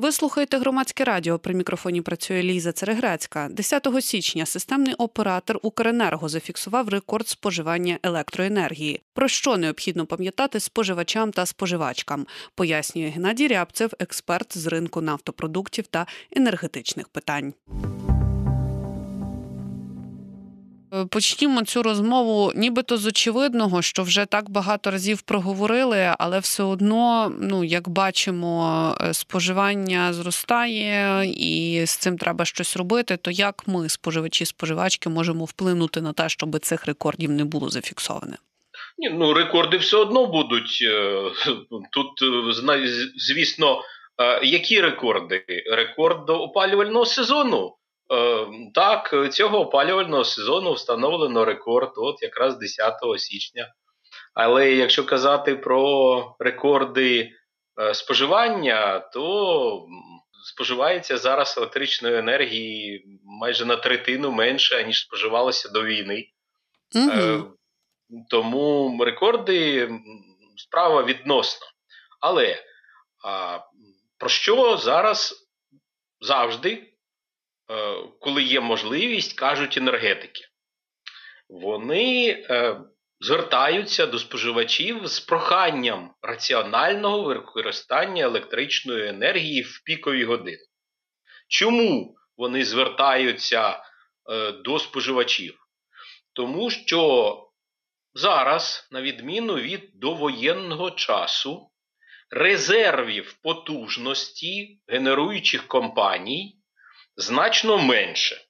Ви слухаєте громадське радіо. При мікрофоні працює Ліза Цереграцька. 10 січня системний оператор Укренерго зафіксував рекорд споживання електроенергії. Про що необхідно пам'ятати споживачам та споживачкам, пояснює Геннадій Рябцев, експерт з ринку нафтопродуктів та енергетичних питань. Почнімо цю розмову, нібито з очевидного, що вже так багато разів проговорили, але все одно, ну як бачимо, е, споживання зростає, і з цим треба щось робити. То як ми, споживачі, споживачки, можемо вплинути на те, щоб цих рекордів не було зафіксоване? Ні, ну рекорди все одно будуть е, тут, звісно, які рекорди? Рекорд до опалювального сезону. Е, так, цього опалювального сезону встановлено рекорд от якраз 10 січня. Але якщо казати про рекорди е, споживання, то споживається зараз електричної енергії майже на третину менше, ніж споживалося до війни. Угу. Тому рекорди справа відносна. Але про що зараз завжди Е, коли є можливість, кажуть енергетики. Вони е, звертаються до споживачів з проханням раціонального використання електричної енергії в пікові години. Чому вони звертаються е, до споживачів? Тому що зараз, на відміну від довоєнного часу, резервів потужності генеруючих компаній значно менше.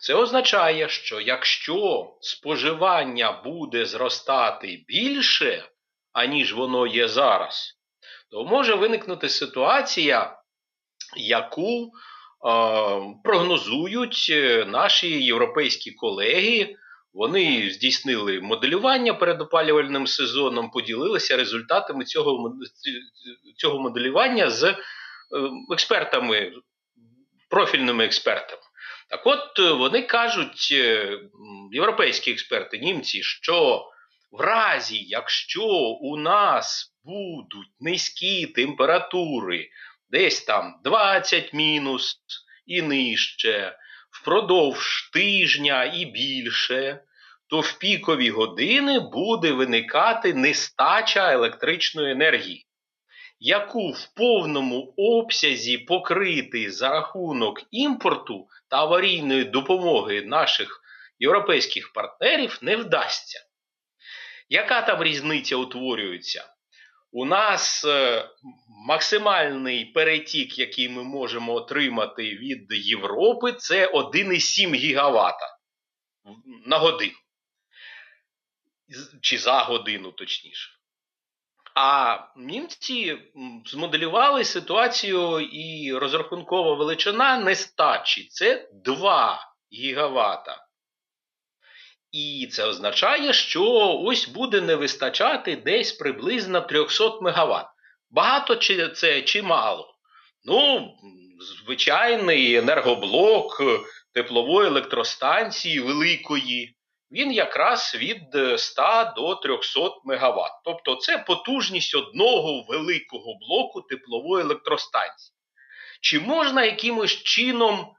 Це означає, що якщо споживання буде зростати більше, аніж воно є зараз, то може виникнути ситуація, яку е, прогнозують е, наші європейські колеги. Вони здійснили моделювання перед опалювальним сезоном, поділилися результатами цього цього моделювання з е, експертами профільними експертами. Так от е, вони кажуть, е, європейські експерти, німці, що в разі, якщо у нас будуть низькі температури, десь там 20 мінус і нижче, впродовж тижня і більше, то в пікові години буде виникати нестача електричної енергії яку в повному обсязі покрити за рахунок імпорту та аварійної допомоги наших європейських партнерів не вдасться. Яка там різниця утворюється? У нас е, максимальний перетік, який ми можемо отримати від Європи, це 1,7 гігавата на годину. Чи за годину, точніше. А німці змоделювали ситуацію і розрахункова величина нестачі це 2 гігавата. І це означає, що ось буде не вистачати десь приблизно 300 МВт. Багато чи це чи мало? Ну, звичайний енергоблок теплової електростанції великої він якраз від 100 е, до 300 МВт. Тобто це потужність одного великого блоку теплової електростанції. Чи можна якимось чином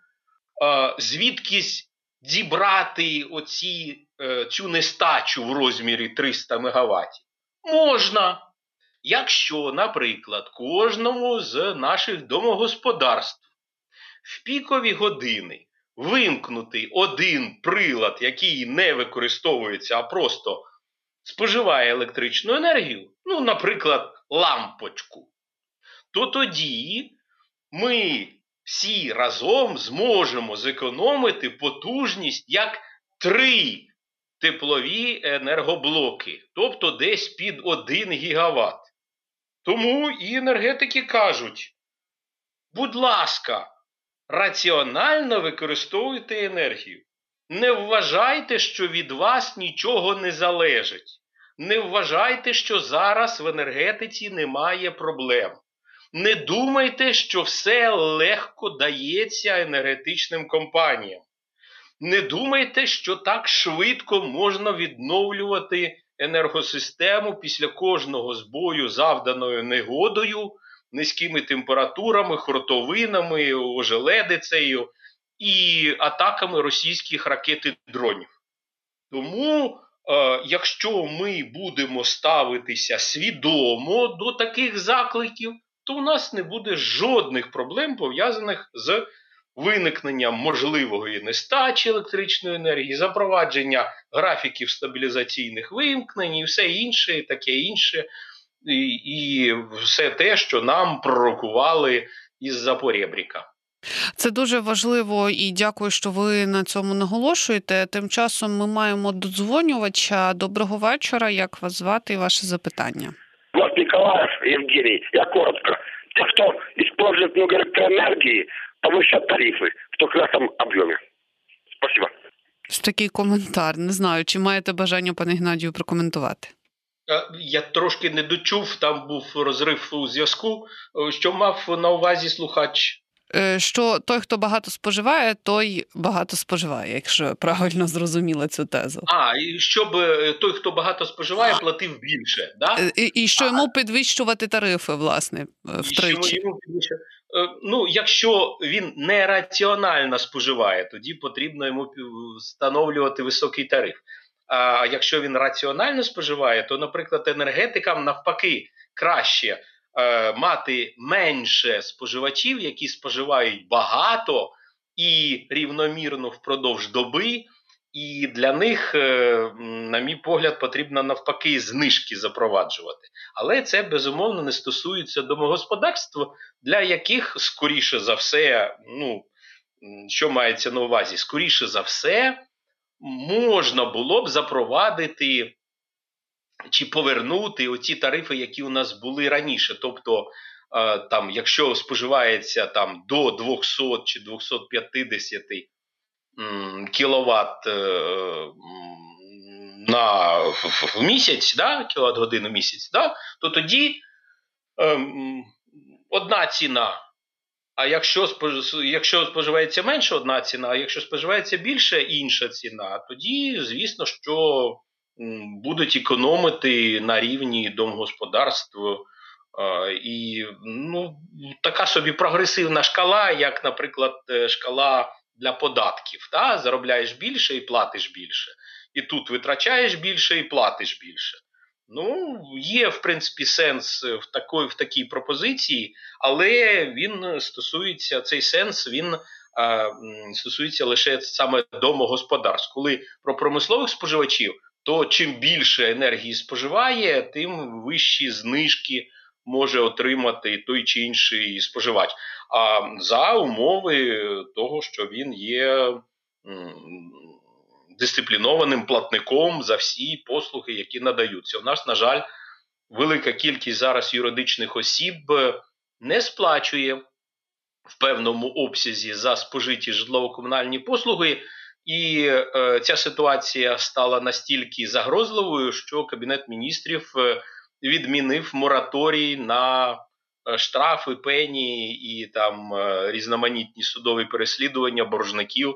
е, звідкись зібрати оці, е, цю нестачу в розмірі 300 МВт? Можна. Якщо, наприклад, кожному з наших домогосподарств в пікові години вимкнути один прилад, який не використовується, а просто споживає електричну енергію, ну, наприклад, лампочку, то тоді ми всі разом зможемо зекономити потужність як три теплові енергоблоки, тобто десь під 1 гігаватт. Тому і енергетики кажуть, будь ласка, раціонально використовуйте енергію. Не вважайте, що від вас нічого не залежить. Не вважайте, що зараз в енергетиці немає проблем. Не думайте, що все легко дається енергетичним компаніям. Не думайте, що так швидко можна відновлювати енергосистему після кожного збою, завданою негодою низькими температурами, хуртовинами, ожеледицею і атаками російських ракет і дронів. Тому, е, якщо ми будемо ставитися свідомо до таких закликів, то у нас не буде жодних проблем пов'язаних з виникненням можливої нестачі електричної енергії, запровадження графіків стабілізаційних вимкнень і все інше, таке інше, і, і все те, що нам пророкували із Запорєбріка. Це дуже важливо і дякую, що ви на цьому наголошуєте. Тим часом ми маємо додзвонювача. Доброго вечора. Як вас звати і ваше запитання? Вот Николаев Евгений, я коротко. Те, кто использует много электроэнергии, повышать тарифы в трехкратном объеме. Спасибо. Ось такий коментар. Не знаю, чи маєте бажання, пане Геннадію, прокоментувати. Е, Я трошки не дочув, там був розрив у зв'язку. Е, Що мав на увазі слухач? Е, Що той, хто багато споживає, той багато споживає, якщо я правильно зрозуміла цю тезу. А, і щоб той, хто багато споживає, платив більше. Да? І, і що йому підвищувати тарифи, власне, втричі. йому? Ну, якщо він нераціонально споживає, тоді потрібно йому встановлювати високий тариф. А якщо він раціонально споживає, то, наприклад, енергетикам навпаки краще е, мати менше споживачів, які споживають багато і рівномірно впродовж доби. І для них, е, на мій погляд, потрібно навпаки знижки запроваджувати. Але це безумовно не стосується домогосподарств, для яких, скоріше за все, ну що мається на увазі, скоріше за все, можна було б запровадити чи повернути оці тарифи, які у нас були раніше. Тобто, е, там, якщо споживається там до 200 чи 250 м, кіловат е, на місяць, да, кіловат годин в місяць, да, то тоді ем, одна ціна. А якщо якщо споживається менше одна ціна, а якщо споживається більше інша ціна, тоді звісно, що будуть економити на рівні домогосподарств. І ну, така собі прогресивна шкала, як, наприклад, е, шкала для податків. Та? Заробляєш більше і платиш більше. І тут витрачаєш більше і платиш більше. Ну, є, в принципі, сенс в такої, в такій пропозиції, але він стосується, цей сенс він м, стосується лише саме домогосподарств. Коли про промислових споживачів, то чим більше енергії споживає, тим вищі знижки може отримати той чи інший споживач. А за умови того, що він є дисциплінованим платником за всі послуги, які надаються. У нас, на жаль, велика кількість зараз юридичних осіб не сплачує в певному обсязі за спожиті житлово-комунальні послуги. І е, ця ситуація стала настільки загрозливою, що Кабінет міністрів е, відмінив мораторій на е, штрафи, пені і там е, різноманітні судові переслідування боржників е,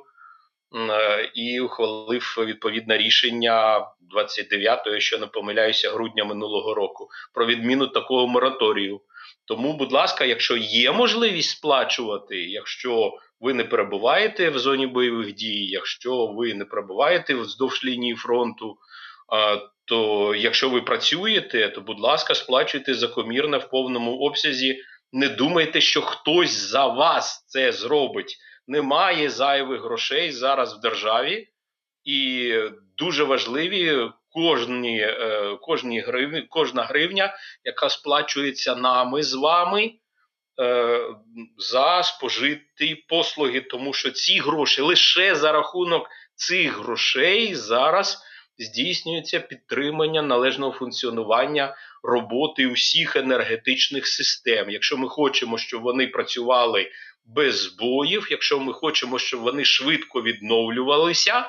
і ухвалив відповідне рішення 29-го, якщо не помиляюся, грудня минулого року про відміну такого мораторію. Тому, будь ласка, якщо є можливість сплачувати, якщо ви не перебуваєте в зоні бойових дій, якщо ви не перебуваєте вздовж лінії фронту, то якщо ви працюєте, то будь ласка, сплачуйте закомірне в повному обсязі. Не думайте, що хтось за вас це зробить. Немає зайвих грошей зараз в державі, і дуже важливі кожні, е, кожні гривні, кожна гривня, яка сплачується нами з вами е, за спожиті послуги, тому що ці гроші лише за рахунок цих грошей зараз здійснюється підтримання належного функціонування роботи усіх енергетичних систем. Якщо ми хочемо, щоб вони працювали без збоїв, якщо ми хочемо, щоб вони швидко відновлювалися,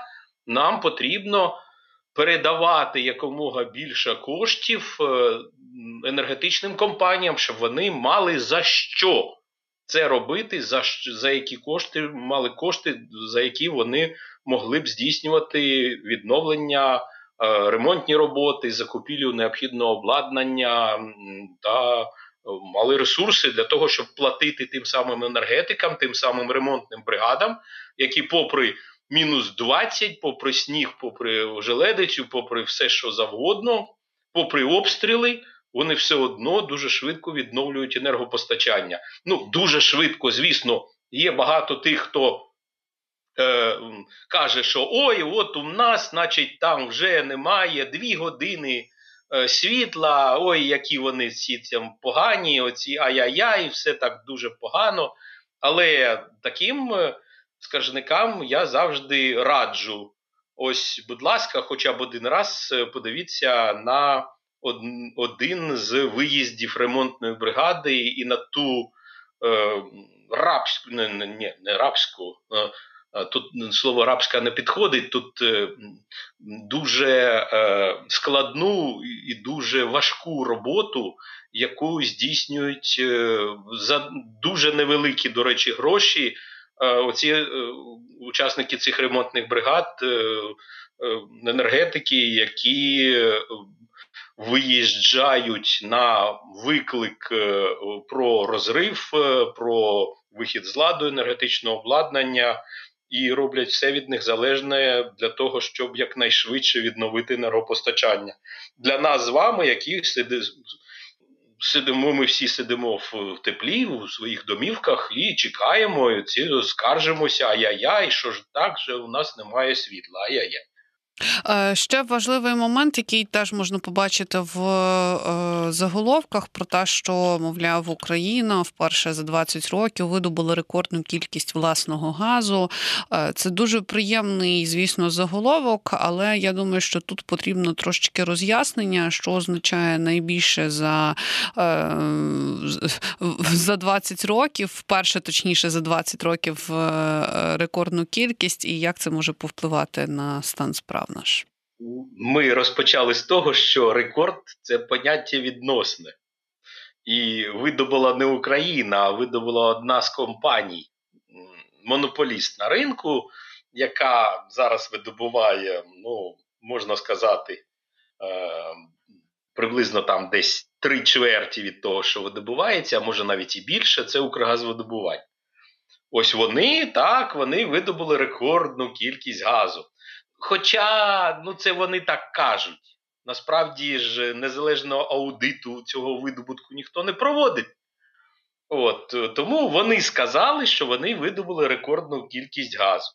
нам потрібно передавати якомога більше коштів е, енергетичним компаніям, щоб вони мали за що це робити, за, за які кошти мали кошти, за які вони могли б здійснювати відновлення, е, ремонтні роботи, закупівлю необхідного обладнання та мали ресурси для того, щоб платити тим самим енергетикам, тим самим ремонтним бригадам, які, попри мінус 20, попри сніг, попри желедицю, попри все, що завгодно, попри обстріли. Вони все одно дуже швидко відновлюють енергопостачання. Ну дуже швидко, звісно, є багато тих, хто е, каже, що ой, от у нас, значить, там вже немає дві години світла, ой, які вони всі там погані, оці ай-яй-яй, все так дуже погано. Але таким е, скаржникам я завжди раджу. Ось, будь ласка, хоча б один раз е, подивіться на один з виїздів ремонтної бригади і на ту е, рабську, не, не, не рабську, е, тут слово рабська не підходить, тут е, дуже е, складну і дуже важку роботу, яку здійснюють е, за дуже невеликі, до речі, гроші. Оці учасники цих ремонтних бригад, енергетики, які виїжджають на виклик про розрив, про вихід з ладу енергетичного обладнання. І роблять все від них залежне для того, щоб якнайшвидше відновити енергопостачання. Для нас з вами, які сидимо, ми всі сидимо в теплі у своїх домівках і чекаємо, ці скаржимося, ай-яй-яй, що ж так, що у нас немає світла, ай-яй-яй. Е, ще важливий момент, який теж можна побачити в е, заголовках, про те, що мовляв Україна вперше за 20 років видобула рекордну кількість власного газу. Е, це дуже приємний, звісно, заголовок, але я думаю, що тут потрібно трошечки роз'яснення, що означає найбільше за, за 20 років, вперше точніше за 20 років рекордну кількість, і як це може повпливати на стан справ справ наш? Ми розпочали з того, що рекорд це поняття відносне. І видобула не Україна, а видобула одна з компаній, монополіст на ринку, яка зараз видобуває, ну, можна сказати, е, приблизно там десь три чверті від того, що видобувається, а може навіть і більше, це Укргазвидобування. Ось вони так, вони видобули рекордну кількість газу. Хоча ну, це вони так кажуть. Насправді ж незалежного аудиту цього видобутку ніхто не проводить. От, Тому вони сказали, що вони видобули рекордну кількість газу.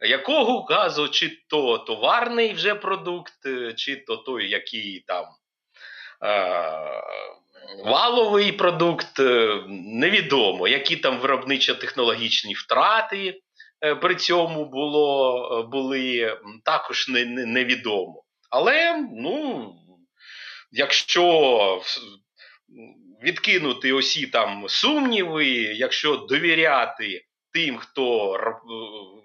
Якого газу, чи то товарний вже продукт, чи то той, який там е- валовий продукт, невідомо, які там виробничо-технологічні втрати при цьому було, е, були також не, не, невідомо. Але, ну, якщо відкинути усі там сумніви, якщо довіряти тим, хто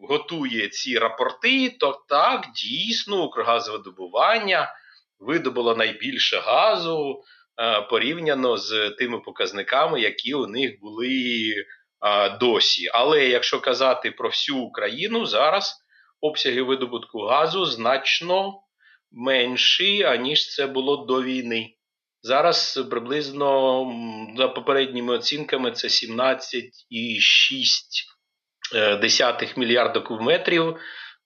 готує ці рапорти, то так, дійсно, Укргазвидобування видобуло найбільше газу е, порівняно з тими показниками, які у них були досі. Але якщо казати про всю Україну, зараз обсяги видобутку газу значно менші, аніж це було до війни. Зараз приблизно за попередніми оцінками це 17,6 е, мільярда кубометрів.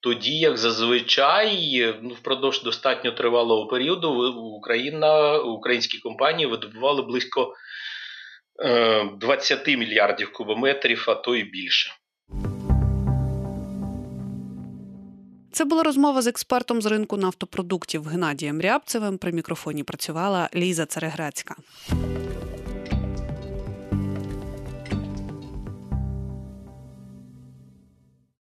Тоді, як зазвичай, ну, впродовж достатньо тривалого періоду Україна, українські компанії видобували близько 20 е, мільярдів кубометрів, а то і більше. Це була розмова з експертом з ринку нафтопродуктів Геннадієм Рябцевим. При мікрофоні працювала Ліза Цареграцька.